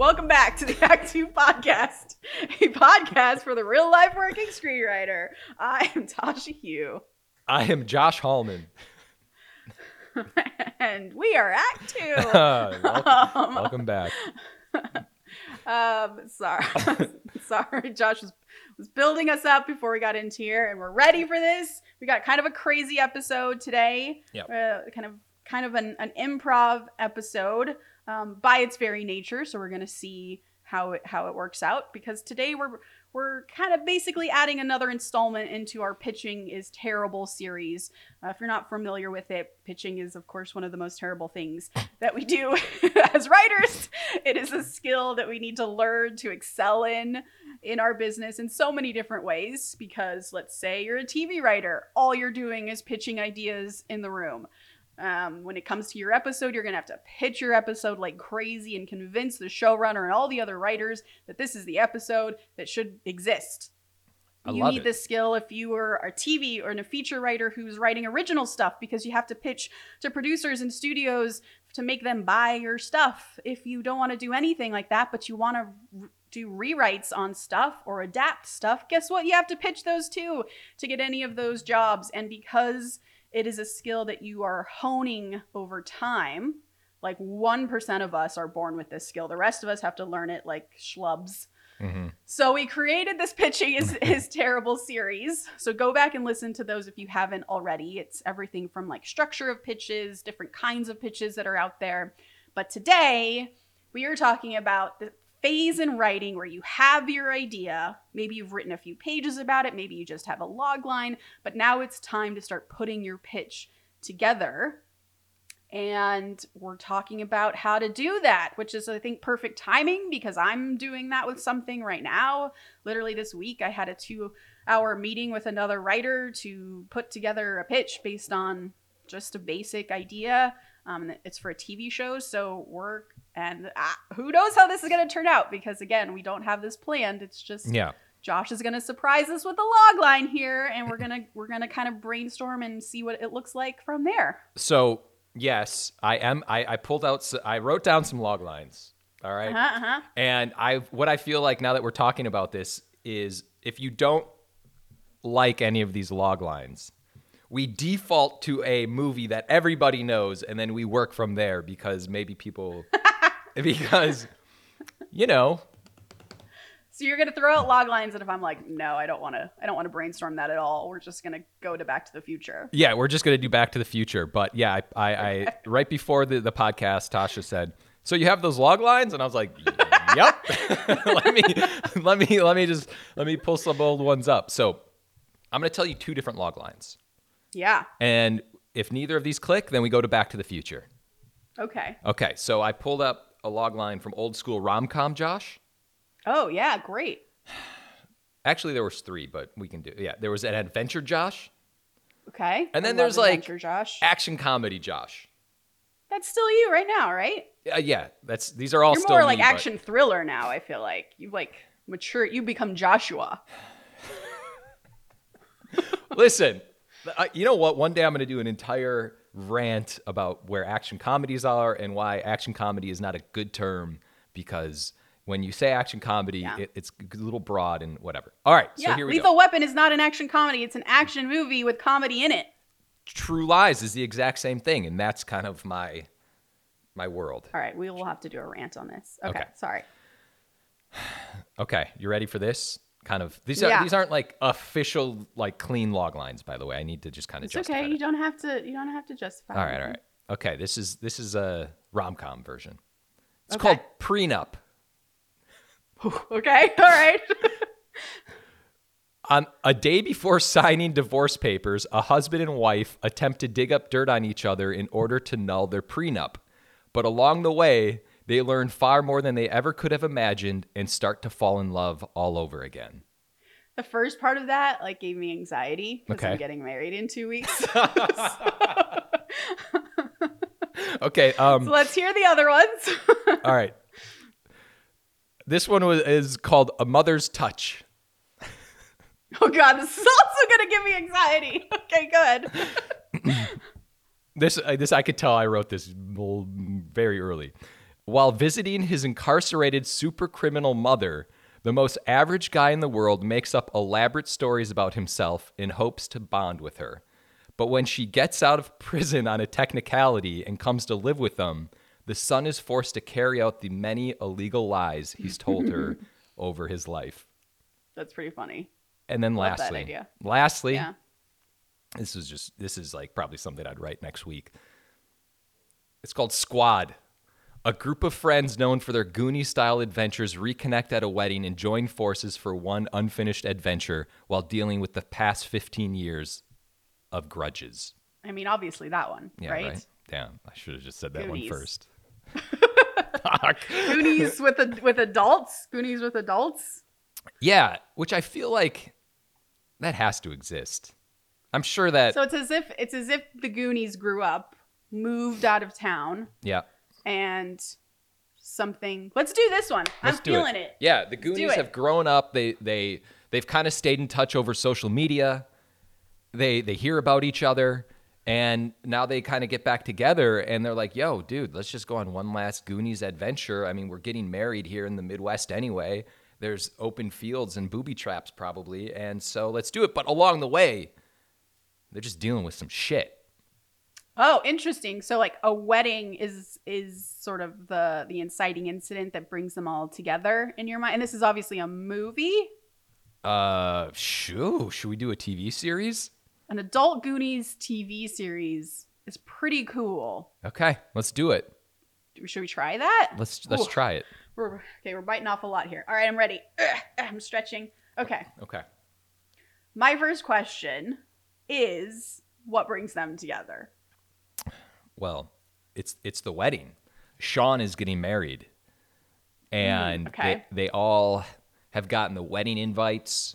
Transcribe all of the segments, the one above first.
Welcome back to the Act Two podcast, a podcast for the real life working screenwriter. I am Tasha Huo, I am Josh Hallman. and we are Act Two. welcome, Um, welcome back. um, sorry, sorry, Josh was was building us up before we got into here, and we're ready for this. We got kind of a crazy episode today. Yep. Uh, kind of kind of an, an improv episode um, by its very nature. So we're gonna see how it how it works out because today we're we're kind of basically adding another installment into our pitching is terrible series. Uh, if you're not familiar with it, pitching is of course one of the most terrible things that we do as writers. It is a skill that we need to learn to excel in in our business in so many different ways because let's say you're a TV writer, all you're doing is pitching ideas in the room. Um, when it comes to your episode, you're going to have to pitch your episode like crazy and convince the showrunner and all the other writers that this is the episode that should exist. I you need it. this skill if you are a TV or a feature writer who's writing original stuff because you have to pitch to producers and studios to make them buy your stuff. If you don't want to do anything like that, but you want to do rewrites on stuff or adapt stuff, guess what? You have to pitch those too to get any of those jobs. And because it is a skill that you are honing over time, like 1% of us are born with this skill. The rest of us have to learn it like schlubs. hmm So we created this pitching is is terrible series. So go back and listen to those if you haven't already. It's everything from like structure of pitches, different kinds of pitches that are out there. But today we are talking about the phase in writing where you have your idea. Maybe you've written a few pages about it, maybe you just have a log line, but now it's time to start putting your pitch together and we're talking about how to do that, which is, I think, perfect timing because I'm doing that with something right now. Literally this week, I had a two hour meeting with another writer to put together a pitch based on just a basic idea. Um, it's for a TV show, so work and ah, who knows how this is going to turn out because, again, we don't have this planned. It's just Yeah. Josh is going to surprise us with a log line here, and we're gonna we're gonna kind of brainstorm and see what it looks like from there. So yes, I am. I, I pulled out. I wrote down some log lines. All right. Uh-huh, uh-huh. And I what I feel like now that we're talking about this is if you don't like any of these log lines, we default to a movie that everybody knows and then we work from there because maybe people because you know, So you're gonna throw out log lines, and if I'm like, no, I don't want to, I don't want to brainstorm that at all. We're just gonna go to Back to the Future. yeah, we're just gonna do Back to the Future. But yeah, I, I, I right before the, the podcast, Tasha said, "So you have those log lines?" And I was like, "Yep." let me let me let me just let me pull some old ones up. So I'm gonna tell you two different log lines. Yeah. And if neither of these click, then we go to Back to the Future. Okay. Okay, so I pulled up a log line from old school rom com, Josh. Oh yeah, great. Actually, there was three, but we can do. Yeah, there was an adventure, Josh, Okay. And then there's, like, Josh. action comedy, Josh. That's still you right now, right? Uh, yeah, that's these are all You're still more like me, but- action thriller now. I feel like you like mature. You become Joshua. Listen, uh, you know what? One day I'm going to do an entire rant about where action comedies are and why action comedy is not a good term because when you say action comedy, Yeah. it, it's a little broad and whatever. All right, so yeah. here we go. Lethal go. Weapon is not an action comedy. It's an action movie with comedy in it. True Lies is the exact same thing, and that's kind of my my world. All right, we will have to do a rant on this. Okay. Okay. Sorry. Okay, you ready for this? Kind of these are these aren't like official like clean log lines, by the way. I need to just kind of It's justify okay. You don't have to. You don't have to justify. All right, all right. Okay, this is this is a rom com version. It's Okay. called Prenup. Okay. All right. On a day before signing divorce papers, a husband and wife attempt to dig up dirt on each other in order to null their prenup. But along the way, they learn far more than they ever could have imagined and start to fall in love all over again. the first part of that like gave me anxiety because Okay. I'm getting married in two weeks. Okay, um so let's hear the other ones. all right. This one was is called A Mother's Touch. oh God, this is also gonna give me anxiety. Okay, good. This uh, this I could tell I wrote this very early. While visiting his incarcerated super criminal mother, the most average guy in the world makes up elaborate stories about himself in hopes to bond with her. But when she gets out of prison on a technicality and comes to live with them, the son is forced to carry out the many illegal lies he's told her over his life. That's pretty funny. And then Love lastly, lastly, Yeah. this is just this is like probably something I'd write next week. It's called Squad. A group of friends known for their Goonie style adventures reconnect at a wedding and join forces for one unfinished adventure while dealing with the past 15 years of grudges. I mean, obviously that one, Yeah, right? right? Damn, I should have just said that Goonies. one first. Goonies with a, with adults. Goonies with adults. Yeah, which I feel like that has to exist. I'm sure that So it's as if it's as if the Goonies grew up, moved out of town, yeah. And something. Let's do this one. Let's I'm feeling it. Yeah, the Goonies have grown up. They they they've kind of stayed in touch over social media. They they hear about each other, and now they kind of get back together, and they're like, "Yo, dude, let's just go on one last Goonies adventure." I mean, we're getting married here in the Midwest anyway. There's open fields and booby traps probably, and so let's do it. But along the way, they're just dealing with some shit. Oh, interesting. So like a wedding is is sort of the the inciting incident that brings them all together in your mind. And this is obviously a movie, Uh, shoo, should we do a TV series? an adult Goonies TV series is pretty cool. Okay, let's do it. Should we try that? Let's let's Ooh. try it. We're, okay, we're biting off a lot here. All right, I'm ready. Ugh, I'm stretching. Okay. Okay. My first question is what brings them together? Well, it's it's the wedding. Sean is getting married, and okay. they, they all have gotten the wedding invites.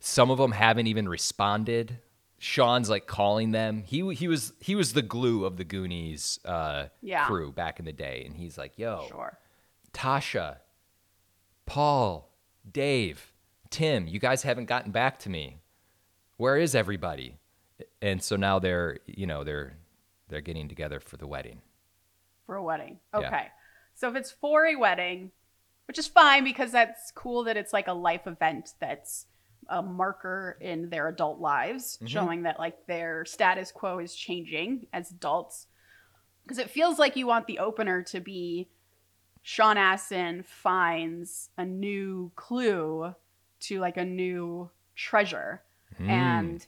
Some of them haven't even responded. Sean's like calling them. He he was he was the glue of the Goonies uh, Yeah. crew back in the day, and he's like, "Yo, Sure. Tasha, Paul, Dave, Tim, you guys haven't gotten back to me. Where is everybody?" And so now they're you know they're they're getting together for the wedding. For a wedding. Yeah. Okay. So if it's for a wedding, which is fine because that's cool that it's like a life event that's a marker in their adult lives, Mhm. showing that like their status quo is changing as adults. Because it feels like you want the opener to be Sean Astin finds a new clue to like a new treasure. Mm. and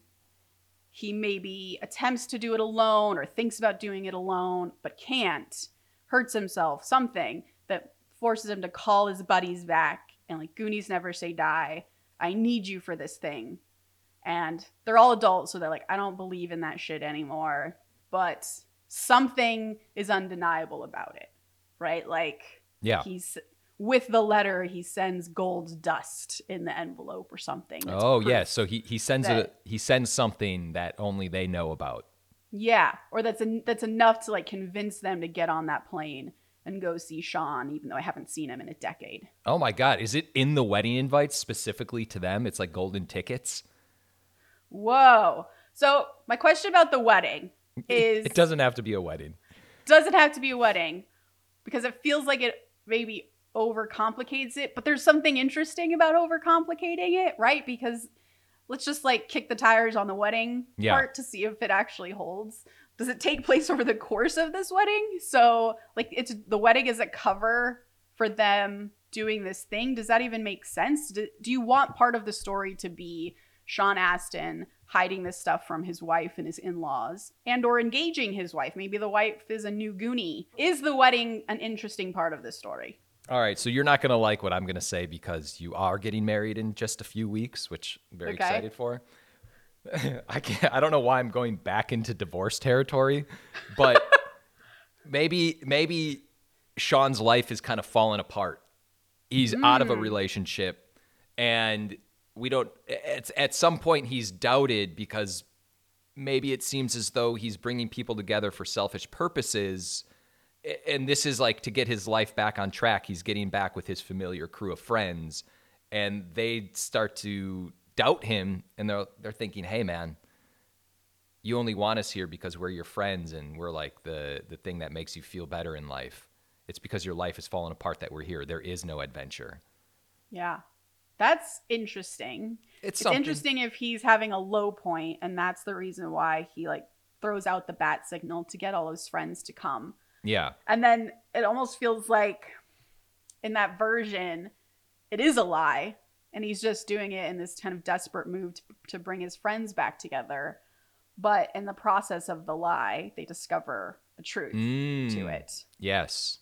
he maybe attempts to do it alone or thinks about doing it alone but can't hurts himself something that forces him to call his buddies back and like goonies never say die. I need you for this thing. And they're all adults so they're like i don't believe in that shit anymore. But something is undeniable about it right? Like yeah. he's with the letter he sends gold dust in the envelope or something Oh proof yeah, so he he sends a he sends something that only they know about. Yeah, or that's en- that's enough to like convince them to get on that plane and go see Sean, even though I haven't seen him in a decade. Oh my god, is it in the wedding invites specifically to them? It's like golden tickets. Whoa! So my question about the wedding is: It doesn't have to be a wedding. does it have to be a wedding? Because it feels like it maybe overcomplicates it, but there's something interesting about overcomplicating it, right? Because let's just like kick the tires on the wedding Yeah. part to see if it actually holds. Does it take place over the course of this wedding? So, like, it's the wedding is a cover for them doing this thing. Does that even make sense? Do, do you want part of the story to be Sean Astin hiding this stuff from his wife and his in-laws and or engaging his wife? Maybe the wife is a new Goonie. Is the wedding an interesting part of this story? All right, so you're not gonna like what I'm gonna say because you are getting married in just a few weeks, which I'm very Okay. excited for. I can't. I don't know why I'm going back into divorce territory, but maybe maybe Sean's life is kind of fallen apart. He's out of a hmm. relationship, and we don't. At at some point, he's doubted because maybe it seems as though he's bringing people together for selfish purposes and this is like to get his life back on track he's getting back with his familiar crew of friends and they start to doubt him and they're they're thinking hey man you only want us here because we're your friends and we're like the the thing that makes you feel better in life It's because your life has fallen apart that we're here. There is no adventure. Yeah. That's interesting. It's, It's interesting if he's having a low point and that's the reason why he like throws out the bat signal to get all his friends to come. Yeah. And then it almost feels like in that version it is a lie and he's just doing it in this kind of desperate move to, to bring his friends back together. But in the process of the lie, they discover the truth to Mm, it. Yes.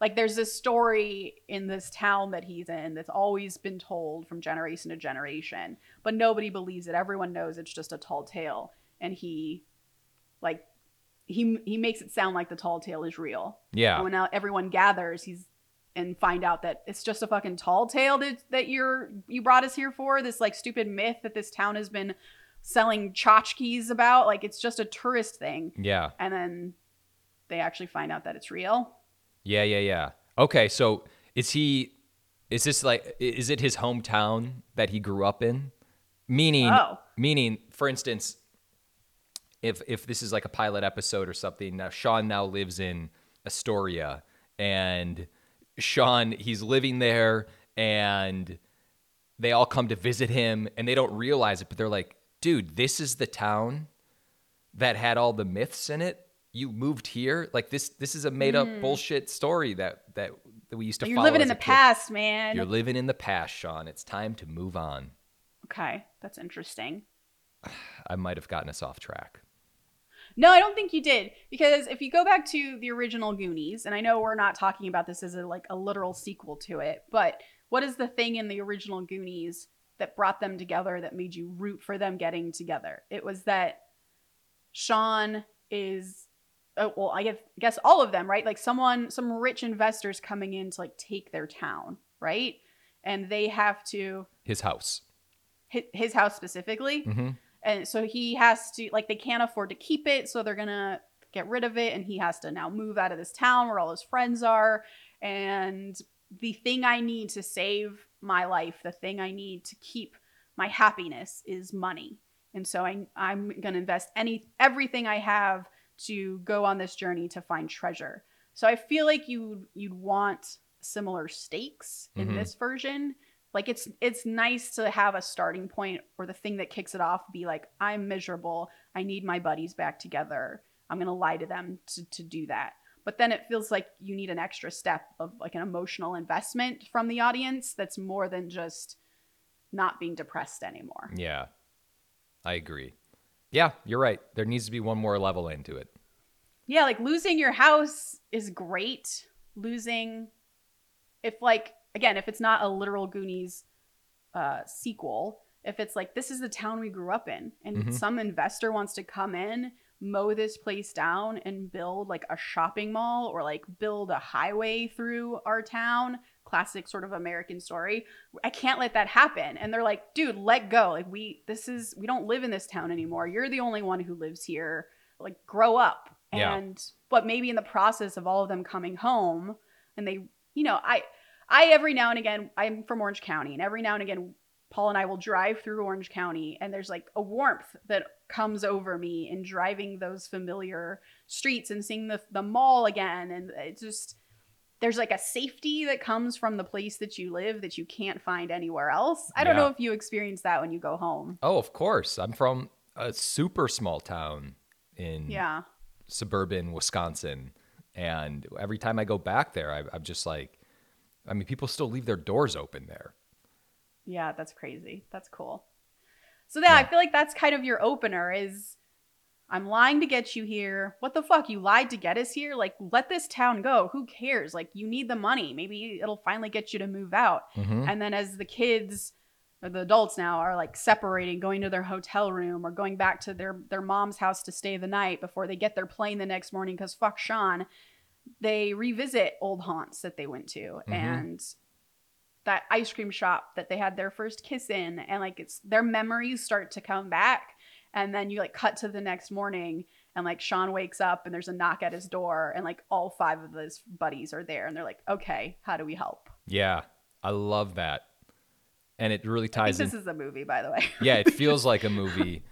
like there's this story in this town that he's in that's always been told from generation to generation but nobody believes it everyone knows it's just a tall tale and he like he he makes it sound like the tall tale is real Yeah. and when now everyone gathers he's and find out that it's just a fucking tall tale that, that you're you brought us here for this like stupid myth that this town has been selling tchotchkes about like it's just a tourist thing Yeah. and then they actually find out that it's real Yeah, yeah, yeah. Okay, so is he is this like is it his hometown that he grew up in? Meaning Oh. meaning for instance if if this is like a pilot episode or something, now Sean now lives in Astoria and Sean he's living there and they all come to visit him and they don't realize it but they're like, "Dude, this is the town that had all the myths in it. You moved here. Like this. This is a made up hmm. bullshit story that that that we used to. You're living in the kid. past, man. You're living in the past, Sean. It's time to move on. okay, that's interesting. I might have gotten us off track. No, I don't think you did because if you go back to the original Goonies, and I know we're not talking about this as a like a literal sequel to it, but what is the thing in the original Goonies that brought them together that made you root for them getting together? It was that Sean is oh, well, I guess, guess all of them, right? Like someone, some rich investors coming in to like take their town, right? And they have to His house. his, his house specifically, hmm and so he has to like they can't afford to keep it so they're gonna get rid of it and he has to now move out of this town where all his friends are. And the thing i need to save my life the thing i need to keep my happiness is money. And so I, i'm gonna invest any everything i have to go on this journey to find treasure. So i feel like you you'd want similar stakes in Mhm. this version like it's it's nice to have a starting point or the thing that kicks it off be like i'm miserable i need my buddies back together i'm going to lie to them to, to do that but then it feels like you need an extra step of like an emotional investment from the audience that's more than just not being depressed anymore Yeah, I agree. Yeah, you're right. There needs to be one more level into it. yeah like losing your house is great losing if like again if it's not a literal goonies uh sequel if it's like this is the town we grew up in and Mhm. some investor wants to come in mow this place down and build like a shopping mall or like build a highway through our town classic sort of american story i can't let that happen. And they're like dude let go. Like we this is we don't live in this town anymore. You're the only one who lives here. Like grow up. Yeah. and but maybe in the process of all of them coming home and they you know i i every now and again i'm from orange county and every now and again paul and i will drive through orange county and there's like a warmth that comes over me in driving those familiar streets and seeing the the mall again and it's just there's like a safety that comes from the place that you live that you can't find anywhere else i don't Yeah. know if you experience that when you go home Oh, of course. I'm from a super small town in yeah suburban Wisconsin, and every time I go back there, I, I'm just like, I mean, people still leave their doors open there. Yeah, that's crazy. That's cool. So yeah, I feel like that's kind of your opener is I'm lying to get you here. What the fuck? You lied to get us here? Like let this town go. Who cares? Like you need the money. Maybe it'll finally get you to move out. Mhm. And then as the kids or the adults now are like separating, going to their hotel room or going back to their their mom's house to stay the night before they get their plane the next morning cuz fuck Sean, they revisit old haunts that they went to Mhm. and that ice cream shop that they had their first kiss in and like it's their memories start to come back and then you like cut to the next morning and like Sean wakes up and there's a knock at his door and like all five of his buddies are there and they're like okay how do we help Yeah, I love that, and it really ties in. this is a movie by the way yeah, it feels like a movie.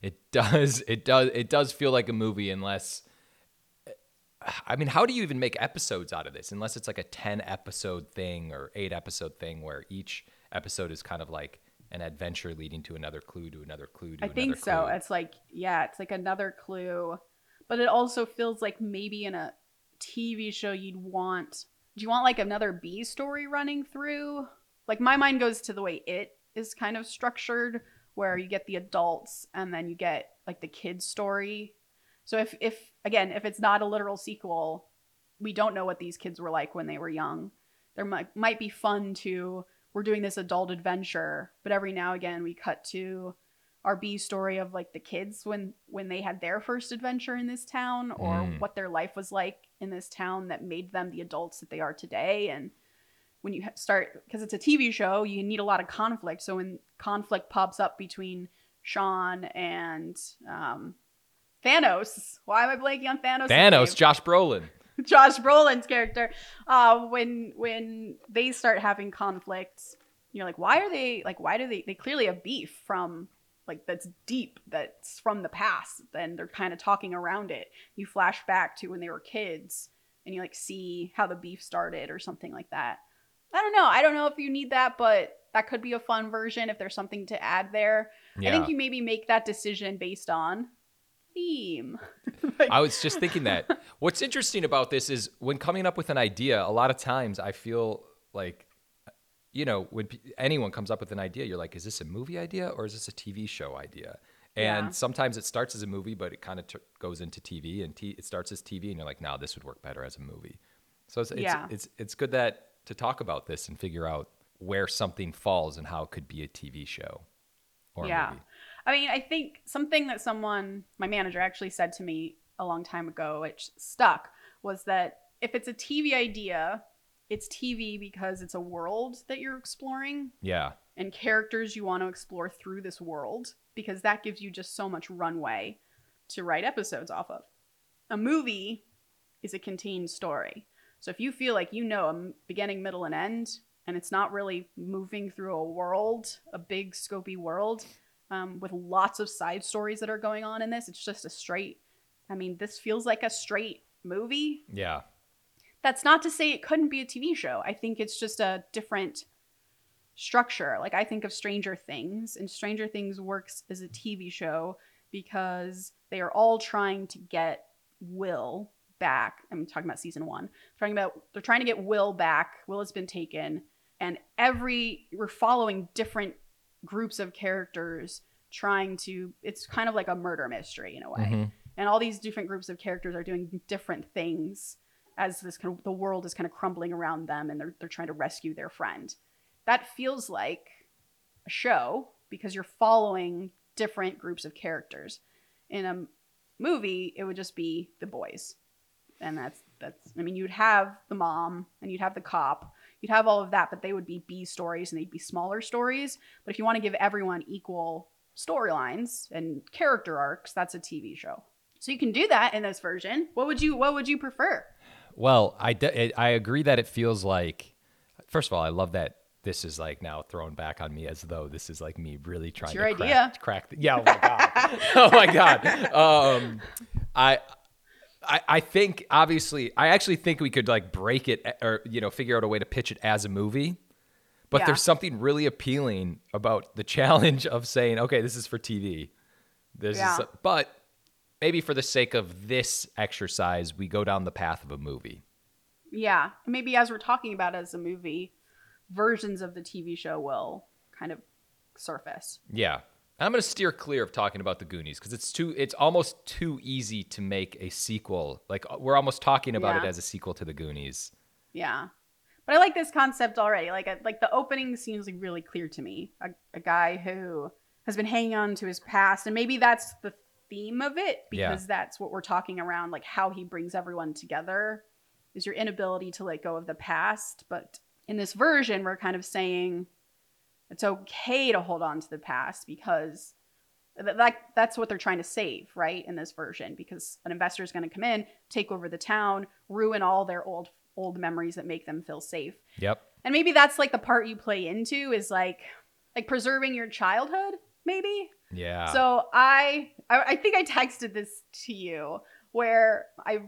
It does. It does. It does feel like a movie unless I mean, how do you even make episodes out of this unless it's like a 10 episode thing or 8 episode thing where each episode is kind of like an adventure leading to another clue to another clue to I think so. clue. It's like yeah, it's like another clue, but it also feels like maybe in a TV show you'd want. Do you want like another B story running through? Like my mind goes to the way it is kind of structured, where you get the adults and then you get like the kids story. So if if again if it's not a literal sequel, we don't know what these kids were like when they were young. There might might be fun to we're doing this adult adventure, but every now and again we cut to our B story of like the kids when when they had their first adventure in this town or Mm. what their life was like in this town that made them the adults that they are today and when you start because it's a TV show you need a lot of conflict so when conflict pops up between Sean and um Thanos why am I blanking on Thanos Thanos, Josh Brolin. Josh Brolin's character, uh, when when they start having conflicts, you're like, why are they like? Why do they? They clearly have beef from like that's deep, that's from the past. Then they're kind of talking around it. You flash back to when they were kids, and you like see how the beef started or something like that. I don't know. I don't know if you need that, but that could be a fun version if there's something to add there. Yeah. I think you maybe make that decision based on theme. Like- I was just thinking that. What's interesting about this is when coming up with an idea, a lot of times I feel like, you know, when anyone comes up with an idea, you're like, is this a movie idea or is this a TV show idea? And Yeah. sometimes it starts as a movie, but it kind of t- goes into TV, and t- it starts as TV, and you're like, no, this would work better as a movie. So it's it's, Yeah. it's it's good that to talk about this and figure out where something falls and how it could be a TV show or a Yeah. movie. I mean, I think something that someone, my manager actually said to me a long time ago, which stuck, was that if it's a TV idea, it's TV because it's a world that you're exploring Yeah. and characters you want to explore through this world because that gives you just so much runway to write episodes off of. A movie is a contained story. So if you feel like you know a beginning, middle, and end, and it's not really moving through a world, a big scopy world, um, with lots of side stories that are going on in this, it's just a straight. I mean, this feels like a straight movie. Yeah. That's not to say it couldn't be a TV show. I think it's just a different structure. Like I think of Stranger Things, and Stranger Things works as a TV show because they are all trying to get Will back. I'm talking about season one. Talking about they're trying to get Will back. Will has been taken, and every we're following different groups of characters trying to. It's kind of like a murder mystery in a way Mhm. and all these different groups of characters are doing different things as this kind of the world is kind of crumbling around them and they're they're trying to rescue their friend. That feels like a show because you're following different groups of characters. In a movie, it would just be the boys. And that's that's I mean, you'd have the mom and you'd have the cop. You'd have all of that, but they would be B stories and they'd be smaller stories. But if you want to give everyone equal storylines and character arcs, that's a TV show. So you can do that in this version. What would you What would you prefer? Well, I, de- I agree that it feels like, first of all, I love that this is like now thrown back on me as though this is like me really trying your to crack, idea. crack. The, yeah. Oh my god. oh my god. Um, I. I, I think obviously I actually think we could like break it eh, or you know figure out a way to pitch it as a movie, but Yeah. there's something really appealing about the challenge of saying okay this is for TV, this Yeah. is but maybe for the sake of this exercise we go down the path of a movie. Yeah, maybe as we're talking about as a movie, versions of the TV show will kind of surface. Yeah. I'm going to steer clear of talking about the Goonies because it's too it's almost too easy to make a sequel. Like uh, we're almost talking about it as a sequel to the Goonies. Yeah, but I like this concept already. Like, I- like the opening seems like really clear to me. A, a guy who has been hanging on to his past, and maybe that's the theme of it Yeah. because that's what we're talking around. Like how he brings everyone together is your inability to let go of the past. But in this version, we're kind of saying it's okay to hold on to the past because th- that that's what they're trying to save, right? In this version, because an investor is going to come in, take over the town, ruin all their old old memories that make them feel safe. Yep. And maybe that's like the part you play into is like like preserving your childhood, maybe. Yeah. So I, I I think I texted this to you where I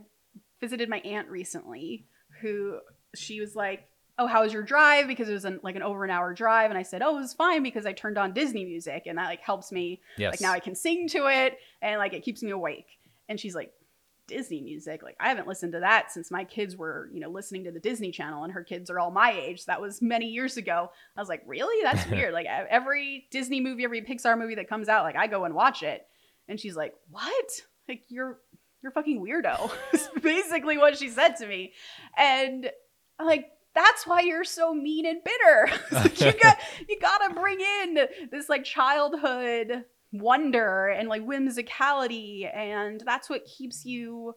visited my aunt recently, who she was like, "Oh, how was your drive?" Because it was an, like an over an hour drive, and I said, "Oh, it was fine because I turned on Disney music, and that like helps me. Yes. Like now I can sing to it, and like it keeps me awake." And she's like, Disney music. Like I haven't listened to that since my kids were, you know, listening to the Disney Channel and her kids are all my age. So that was many years ago. I was like, "Really? That's weird." like every Disney movie, every Pixar movie that comes out, like I go and watch it. And she's like, "What? Like you're you're fucking weirdo." Is basically what she said to me. And I'm like that's why you're so mean and bitter. Like, you got you got to bring in this like childhood wonder and like whimsicality and that's what keeps you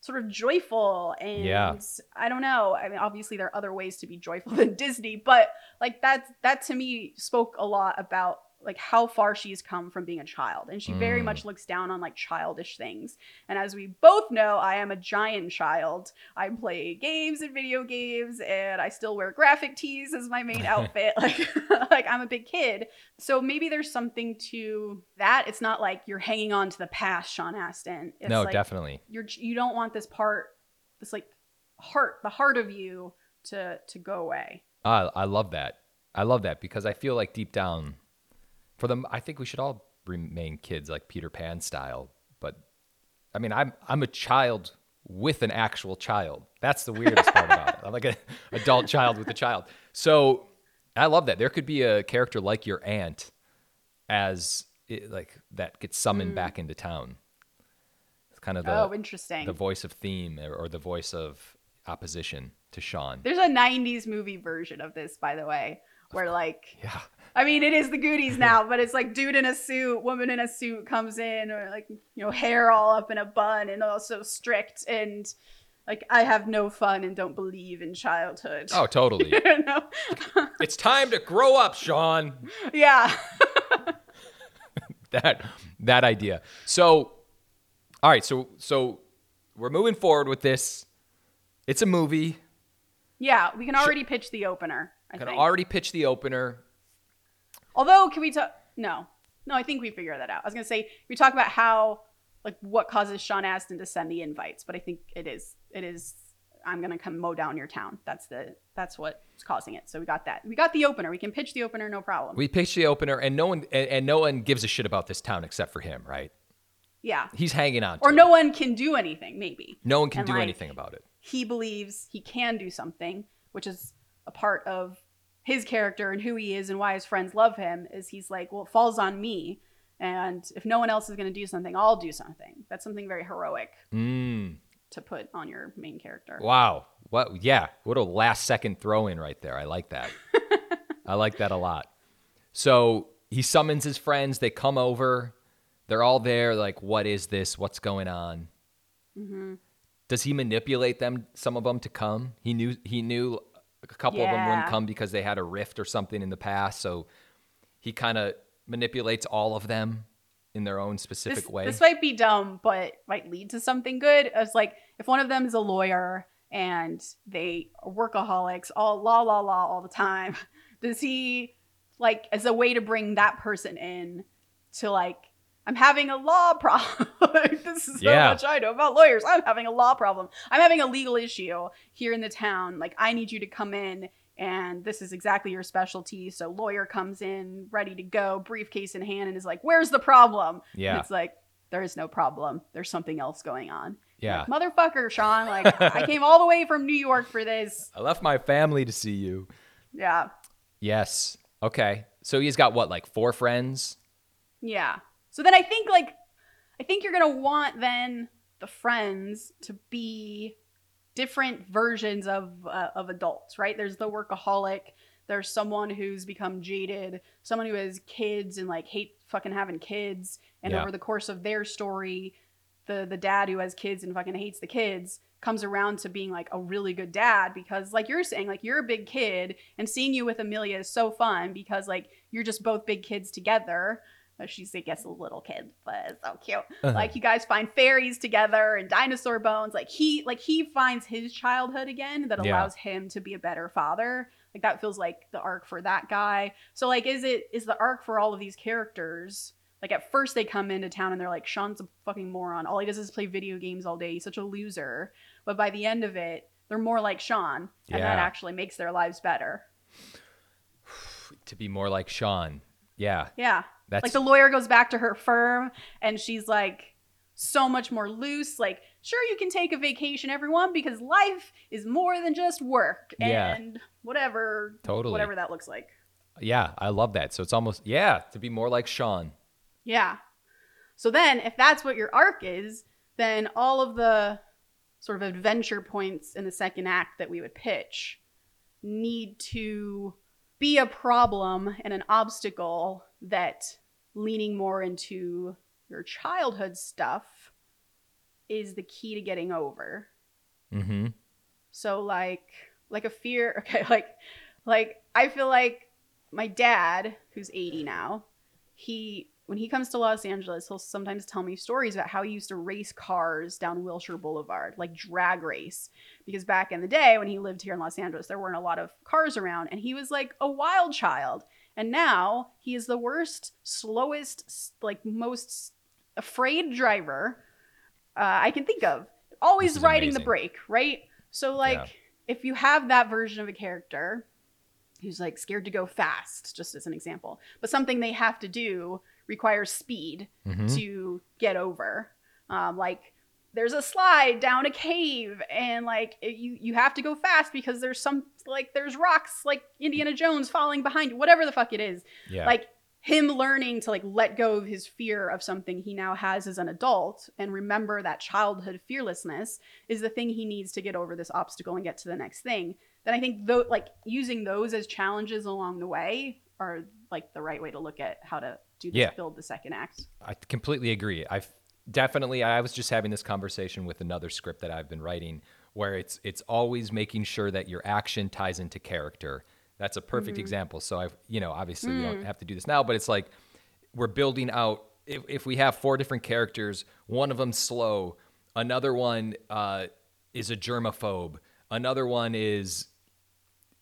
sort of joyful and Yeah. I don't know. I mean obviously there are other ways to be joyful than Disney, but like that that to me spoke a lot about like how far she's come from being a child and she very Mm. much looks down on like childish things. And as we both know i am a giant child. I play games and video games and i still wear graphic tees as my main outfit. Like like i'm a big kid. So maybe there's something to that. It's not like you're hanging on to the past sean astin. It's no, like definitely. you're you don't want this part this like heart the heart of you to to go away. I I love that. I love that because I feel like deep down, for them, I think we should all remain kids, like Peter Pan style. But I mean, I'm I'm a child with an actual child. That's the weirdest part about it. I'm like an adult child with a child. So I love that. There could be a character like your aunt, as it, like that gets summoned mm. back into town. It's kind of the oh interesting the voice of theme or, or the voice of opposition to Sean. There's a 90s movie version of this, by the way, where like, Yeah. I mean, it is the Goonies now, but it's like dude in a suit, woman in a suit comes in, or like, you know, hair all up in a bun and also strict. And like, I have no fun and don't believe in childhood. Oh, totally. it's time to grow up, Sean. yeah. that that idea. So, all right. So so we're moving forward with this. It's a movie. yeah. We can already pitch the opener, I Can think. already pitch the opener. Although, can we talk? No. No, I think we figure that out. I was going to say, we talk about how, like, what causes Sean Astin to send the invites, but I think it is, it is, I'm going to come mow down your town. That's the, that's what's causing it. So we got that. We got the opener. We can pitch the opener, no problem. We pitch the opener, and no one and, and no one gives a shit about this town except for him, right? yeah. He's hanging on. To Or it. no one can do anything, maybe. no one can and, do like, anything about it. He believes he can do something, which is a part of his character and who he is and why his friends love him is he's like, well, it falls on me. And if no one else is going to do something, I'll do something. That's something very heroic. Mm, to put on your main character. wow. What? Yeah. What a last second throw in right there. I like that. I like that a lot. So he summons his friends. They come over. They're all there. Like, what is this? What's going on? hmm Does he manipulate them? Some of them to come. He knew. He knew a couple of them wouldn't come because they had a rift or something in the past. So he kind of manipulates all of them in their own specific This, way. this might be dumb, but might lead to something good. It's like if one of them is a lawyer and they are workaholics, all la la la all the time. Does he like as a way to bring that person in to like I'm having a law problem. This is so Yeah. much I know about lawyers. I'm having a law problem. I'm having a legal issue here in the town. Like I need you to come in and this is exactly your specialty. So lawyer comes in ready to go, briefcase in hand, and is like, "Where's the problem?" And yeah. it's like there is no problem. There's something else going on. Yeah. Like, Motherfucker, Sean. Like I came all the way from New York for this. I left my family to see you. Yeah. Yes. Okay. So he's got what, like four friends? Yeah. So then I think like I think you're gonna want then the friends to be different versions of uh, of adults, right? There's the workaholic. There's someone who's become jaded, someone who has kids and like hate fucking having kids, and Yeah. over the course of their story, the the dad who has kids and fucking hates the kids comes around to being like a really good dad because like you're saying like you're a big kid and seeing you with Amelia is so fun because like you're just both big kids together. She's I guess a little kid, but it's so cute. Uh-huh. Like you guys find fairies together and dinosaur bones. Like he like he finds his childhood again that Yeah. allows him to be a better father. Like that feels like the arc for that guy. So like is it is the arc for all of these characters like at first they come into town and they're like Sean's a fucking moron. All he does is play video games all day. He's such a loser. But by the end of it, they're more like Sean, and that actually makes their lives better. to be more like Sean. Yeah, Yeah. that's like the lawyer goes back to her firm and she's like so much more loose like sure you can take a vacation everyone because life is more than just work Yeah. and whatever Totally. whatever that looks like yeah. I love that. So it's almost yeah to be more like Sean. yeah so then if that's what your arc is then all of the sort of adventure points in the second act that we would pitch need to be a problem and an obstacle that leaning more into your childhood stuff is the key to getting over. Mm-hmm. So like like a fear okay like like I feel like my dad who's 80 now he when he comes to Los Angeles he'll sometimes tell me stories about how he used to race cars down Wilshire Boulevard like drag race. Because back in the day when he lived here in Los Angeles there weren't a lot of cars around and he was like a wild child. And now he is the worst slowest like most afraid driver uh, I can think of. Always riding the brake right? So like Yeah. if you have that version of a character who's like scared to go fast, just as an example, but something they have to do requires speed Mm-hmm. to get over. Um, like there's a slide down a cave, and like you you have to go fast because there's some like there's rocks like Indiana Jones falling behind you, whatever the fuck it is Yeah. like him learning to like let go of his fear of something he now has as an adult and remember that childhood fearlessness is the thing he needs to get over this obstacle and get to the next thing then i think though like using those as challenges along the way are like the right way to look at how to do this Yeah. build the second act I completely agree. I've definitely I was just having this conversation with another script that I've been writing where it's it's always making sure that your action ties into character. That's a perfect example. So I've you know, obviously we don't have to do this now, but it's like we're building out if, if we have four different characters, one of them slow, another one uh, is a germaphobe, another one is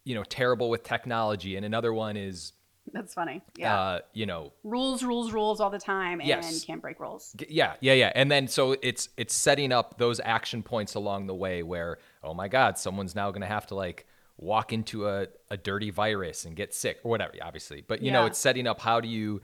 you know terrible with technology, and another one is that's funny yeah uh, you know rules rules rules all the time and Yes. can't break rules Yeah, yeah, yeah. And then so it's it's setting up those action points along the way where oh my god, someone's now going to have to like walk into a, a dirty virus and get sick or whatever, obviously. But you know, it's setting up how do you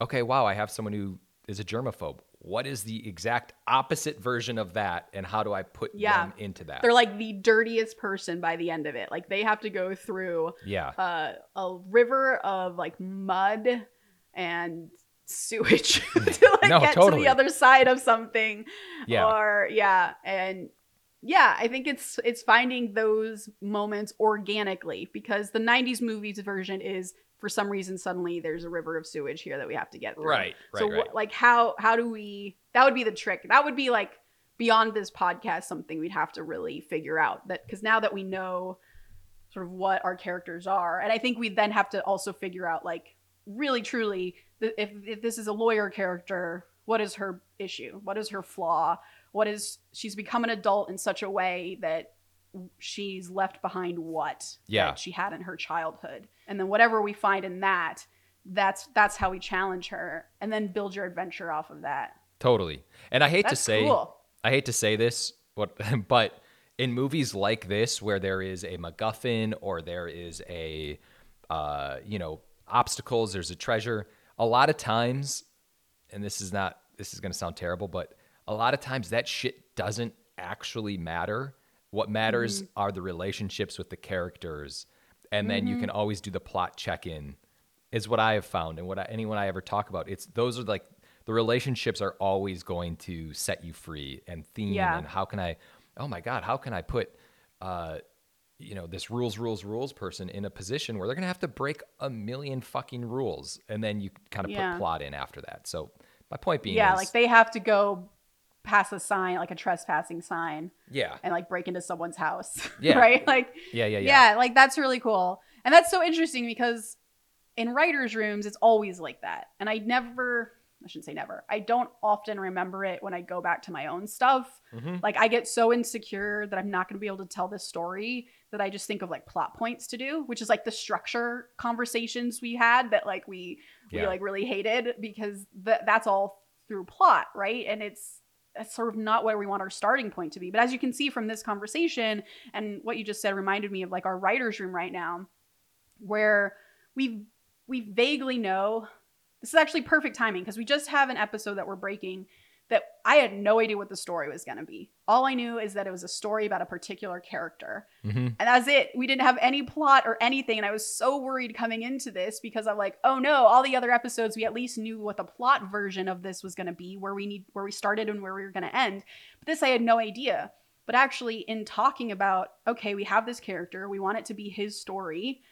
okay, wow, I have someone who is a germaphobe. What is the exact opposite version of that and how do I put Yeah. them into that? they're like the dirtiest person by the end of it like they have to go through yeah. uh, a river of like mud and sewage to like No, get to the other side of something. Yeah. Or yeah, and yeah, I think it's it's finding those moments organically because the '90s movies version is for some reason suddenly there's a river of sewage here that we have to get through. Right, So right, wh- right. like how how do we? That would be the trick. That would be like beyond this podcast something we'd have to really figure out that because now that we know sort of what our characters are and i think we then have to also figure out like really truly th- if, if this is a lawyer character what is her issue what is her flaw what is she's become an adult in such a way that she's left behind what Yeah. she had in her childhood and then whatever we find in that that's that's how we challenge her and then build your adventure off of that Totally. And I hate to say cool I hate to say this, what but in movies like this where there is a MacGuffin or there is a uh, you know, obstacles, there's a treasure, a lot of times, and this is not this is gonna sound terrible, but a lot of times that shit doesn't actually matter. What matters are the relationships with the characters. And then you can always do the plot check-in is what I have found and what I, anyone I ever talk about. It's those are like the relationships are always going to set you free and theme Yeah. and how can I oh my god how can I put uh you know this rules rules rules person in a position where they're gonna have to break a million fucking rules and then you kind of Yeah. put plot in after that. So my point being yeah is, like they have to go pass a sign like a trespassing sign yeah and like break into someone's house. Yeah. right? Like yeah yeah yeah yeah. like that's really cool. And that's so interesting because in writers' rooms it's always like that. And I never I shouldn't say never. I don't often remember it when I go back to my own stuff. Mhm. Like I get so insecure that I'm not going to be able to tell this story that I just think of like plot points to do, which is like the structure conversations we had that like we we like really hated because th- that's all through plot, right? And it's that's sort of not where we want our starting point to be. But as you can see from this conversation and what you just said reminded me of like our writers room right now where we we vaguely know this is actually perfect timing because we just have an episode that we're breaking that I had no idea what the story was going to be. All I knew is that it was a story about a particular character. Mhm. And that's it. We didn't have any plot or anything. And I was so worried coming into this because I'm like, oh no, all the other episodes, we at least knew what the plot version of this was going to be, where we need, where we started and where we were going to end. But this, I had no idea. But actually, in talking about, okay, we have this character, we want it to be his story.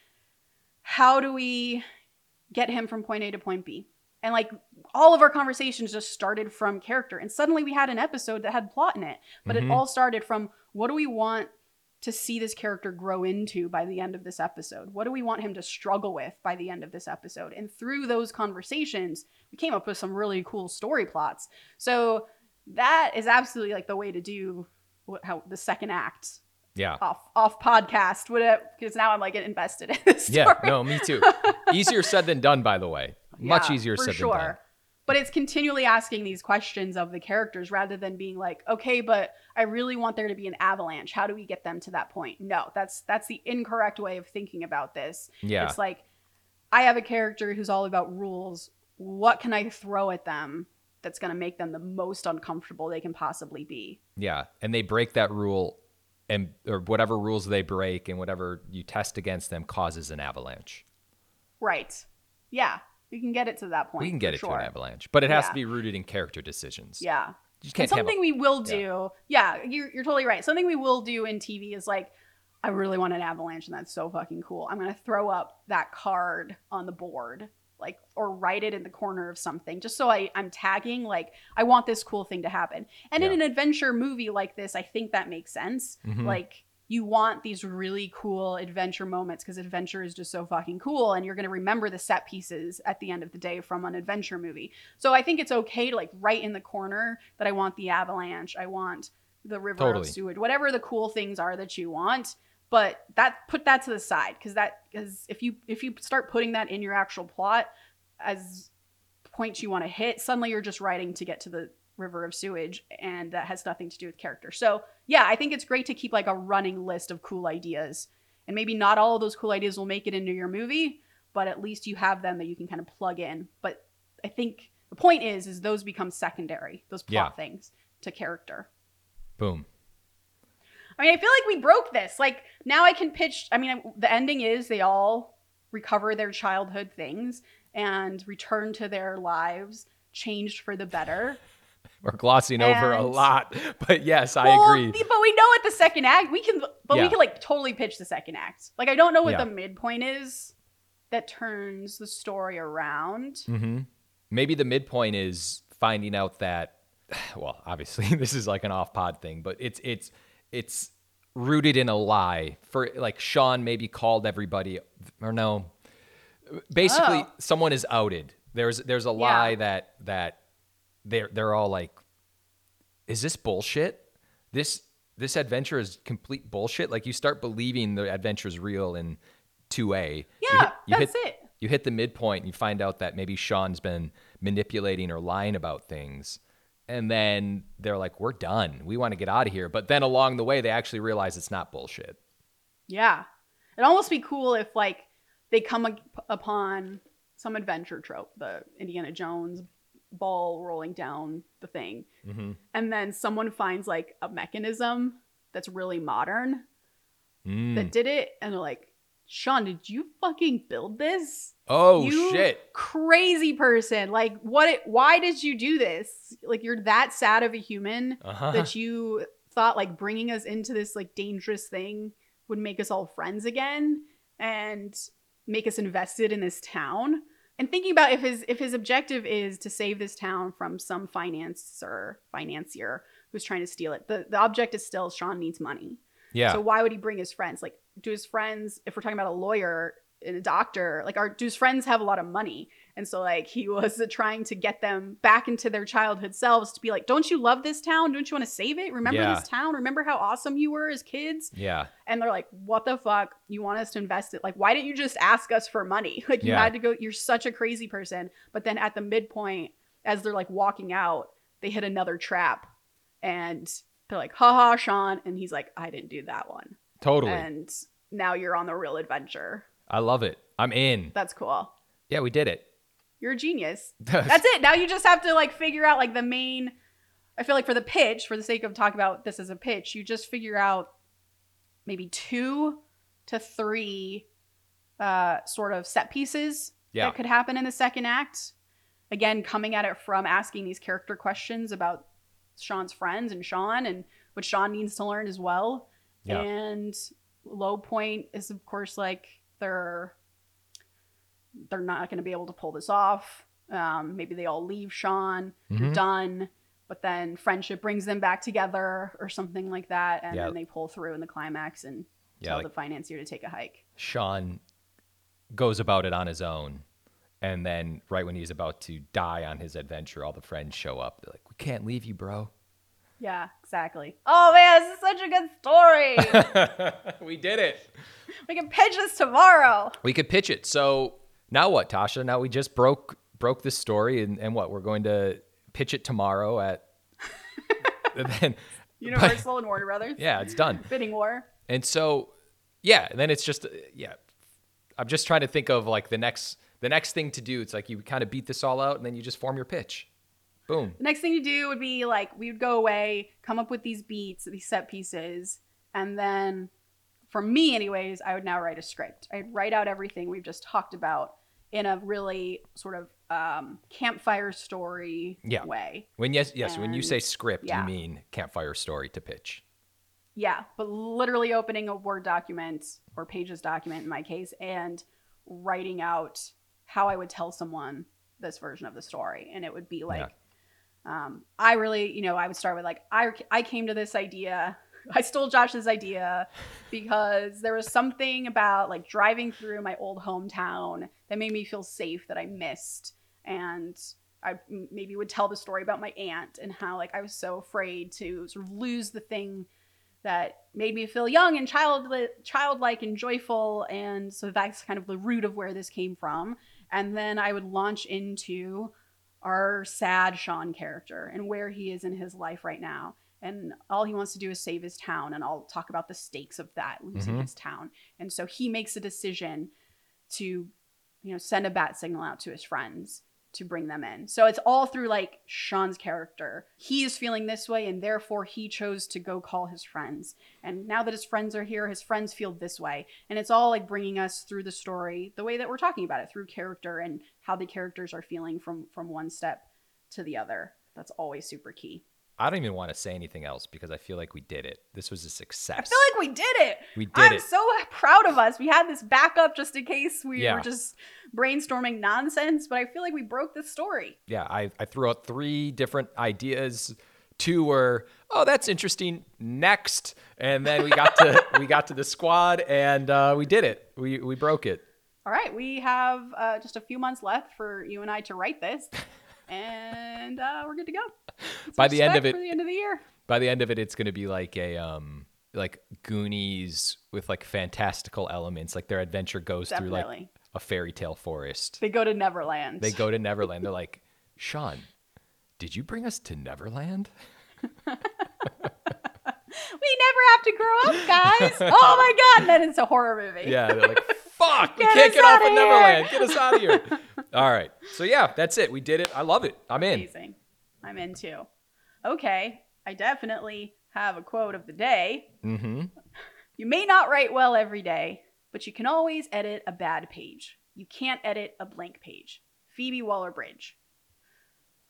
How do we get him from point A to point B? And like all of our conversations just started from character. And suddenly we had an episode that had plot in it. But Mhm. it all started from what do we want to see this character grow into by the end of this episode? What do we want him to struggle with by the end of this episode? And through those conversations, we came up with some really cool story plots. So that is absolutely like the way to do what, how the second act Yeah. off off podcast would because now I'm like invested in this story. Yeah. No, me too. Easier said than done, by the way. Much Yeah, easier for said sure. than done. But it's continually asking these questions of the characters rather than being like, okay, but I really want there to be an avalanche. How do we get them to that point? No, that's that's the incorrect way of thinking about this. Yeah. It's like I have a character who's all about rules. What can I throw at them that's going to make them the most uncomfortable they can possibly be? Yeah, and they break that rule, and or whatever rules they break, and whatever you test against them causes an avalanche. Right. Yeah. We can get it to that point. we can get it sure. to an avalanche, but it has Yeah. to be rooted in character decisions. Yeah. you can't have. something A, we will do. Yeah, you're, you're totally right. Something we will do in TV is like, I really want an avalanche, and that's so fucking cool. I'm gonna throw up that card on the board, like, or write it in the corner of something, just so I I'm tagging like I want this cool thing to happen. And in an adventure movie like this, I think that makes sense. Mhm. Like. You want these really cool adventure moments because adventure is just so fucking cool, and you're going to remember the set pieces at the end of the day from an adventure movie. So I think it's okay to like write in the corner that I want the avalanche, I want the river Totally. of sewage, whatever the cool things are that you want. But that put that to the side because that because if you if you start putting that in your actual plot as points you want to hit, suddenly you're just writing to get to the river of sewage, and that has nothing to do with character. So yeah, I think it's great to keep like a running list of cool ideas, and maybe not all of those cool ideas will make it into your movie, but at least you have them that you can kind of plug in. But I think the point is, is those become secondary, those plot Yeah. things to character. boom. I mean, I feel like we broke this. Like now I can pitch. I mean, the ending is they all recover their childhood things and return to their lives changed for the better. We're glossing over a lot, but yes, I agree. But we know at the second act we can, but we can like totally pitch the second act. Like I don't know what Yeah. the midpoint is that turns the story around. hmm Maybe the midpoint is finding out that, well, obviously this is like an off pod thing, but it's it's it's rooted in a lie. For like Sean maybe called everybody, or no, basically Oh. someone is outed. There's there's a lie that that they're they're all like, is this bullshit? This this adventure is complete bullshit. Like you start believing the adventure is real in two A. Yeah, that's it. You hit the midpoint and you find out that maybe Sean's been manipulating or lying about things. And then they're like, we're done. We want to get out of here. But then along the way, they actually realize it's not bullshit. Yeah. It'd almost be cool if like they come up- upon some adventure trope, the Indiana Jones ball rolling down the thing, Mm-hmm. and then someone finds like a mechanism that's really modern Mm. that did it, and they're like, "Sean, did you fucking build this? oh, you shit. crazy person! Like, what? It, why did you do this? Like, you're that sad of a human." Uh-huh. that you thought like bringing us into this like dangerous thing would make us all friends again and make us invested in this town and thinking about if his if his objective is to save this town from some financer financier who's trying to steal it the the object is still sean needs money yeah. so why would he bring his friends like do his friends if we're talking about a lawyer and a doctor. Like are do his friends have a lot of money. And so like he was trying to get them back into their childhood selves to be like, don't you love this town? Don't you want to save it? Remember Yeah. this town? Remember how awesome you were as kids? Yeah. And they're like, what the fuck? You want us to invest it? Like, why didn't you just ask us for money? Like, you Yeah. had to go, you're such a crazy person. But then at the midpoint, as they're like walking out, they hit another trap and they're like, haha, Sean. And he's like, I didn't do that one. Totally. And now you're on the real adventure. I love it. I'm in. That's cool. Yeah, we did it. You're a genius. That's it. Now you just have to like figure out like the main. I feel like for the pitch, for the sake of talking about this as a pitch, you just figure out maybe two to three uh, sort of set pieces Yeah. that could happen in the second act. Again, coming at it from asking these character questions about Sean's friends and Sean and what Sean needs to learn as well. Yeah. And low point is of course like they're they're not going to be able to pull this off. Um, maybe they all leave Sean. They're Mhm. done. But then friendship brings them back together or something like that. And Yeah. then they pull through in the climax and Yeah, tell like- the financier to take a hike. Sean goes about it on his own. And then, right when he's about to die on his adventure, all the friends show up. They're like, We can't leave you, bro. Yeah, exactly. Oh man, this is such a good story. we did it. we can pitch this tomorrow. We could pitch it. So now what, Tasha? Now we just broke broke this story, and, and what? We're going to pitch it tomorrow at. then, Universal and Warner Brothers. yeah, it's done. Bidding war. And so, yeah, and then it's just, yeah. I'm just trying to think of like the next the next thing to do. It's like you kind of beat this all out, and then you just form your pitch. Boom. The next thing to do would be like we would go away, come up with these beats, these set pieces, and then for me anyways, I would now write a script. I'd write out everything we've just talked about in a really sort of um, campfire story Yeah. way. When yes, yes, when you say script, yeah. you mean campfire story to pitch. Yeah, but literally opening a Word document or Pages document in my case and writing out how I would tell someone this version of the story. And it would be like, um, I really, you know, I would start with like, I, I came to this idea. I stole Josh's idea because there was something about like driving through my old hometown that made me feel safe that I missed. And I maybe would tell the story about my aunt and how like I was so afraid to sort of lose the thing that made me feel young and child childlike and joyful and so that's kind of the root of where this came from and then i would launch into our sad sean character and where he is in his life right now and all he wants to do is save his town and i'll talk about the stakes of that losing Mhm. his town and so he makes a decision to you know send a bat signal out to his friends to bring them in. So it's all through like Sean's character. He is feeling this way and therefore he chose to go call his friends. And now that his friends are here, his friends feel this way. And it's all like bringing us through the story the way that we're talking about it through character and how the characters are feeling from from one step to the other. That's always super key. I don't even want to say anything else because I feel like we did it. This was a success. I feel like we did it. we did it. I'm it. so proud of us. We had this backup just in case we Yeah. were just brainstorming nonsense, but I feel like we broke the story. yeah, I, I threw out three different ideas. Two were, oh, that's interesting. Next, and then we got to we got to the squad, and uh, we did it. We we broke it. All right, we have uh, just a few months left for you and I to write this, and uh, we're good to go. That's By the end of it- for the end of the year. By the end of it, it's going to be like a um like Goonies with like fantastical elements. Like their adventure goes through like a fairy tale forest. They go to Neverland. They go to Neverland. They're like, Sean, did you bring us to Neverland? we never have to grow up, guys. oh my god! And then it's a horror movie. Yeah, they're like, fuck, we can't get off of here." Neverland. Get us out of here. All right. So yeah, that's it. We did it. I love it. I'm in. Amazing. I'm in too. Okay, I definitely have a quote of the day. Mm-hmm. You may not write well every day, but you can always edit a bad page. You can't edit a blank page. Phoebe Waller Bridge.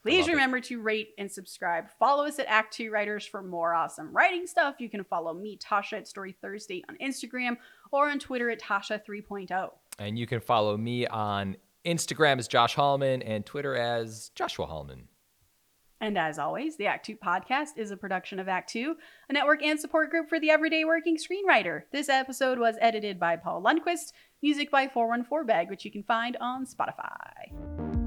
Please love it. remember to rate and subscribe. Follow us at Act 2 Writers for more awesome writing stuff. You can follow me, Tasha, at Story Thursday on Instagram or on Twitter at Tasha 3.0. And you can follow me on Instagram as Josh Hallman and Twitter as Joshua Hallman. And as always, the Act Two podcast is a production of Act Two, a network and support group for the everyday working screenwriter. This episode was edited by Paul Lundquist, music by 414 Bag, which you can find on Spotify.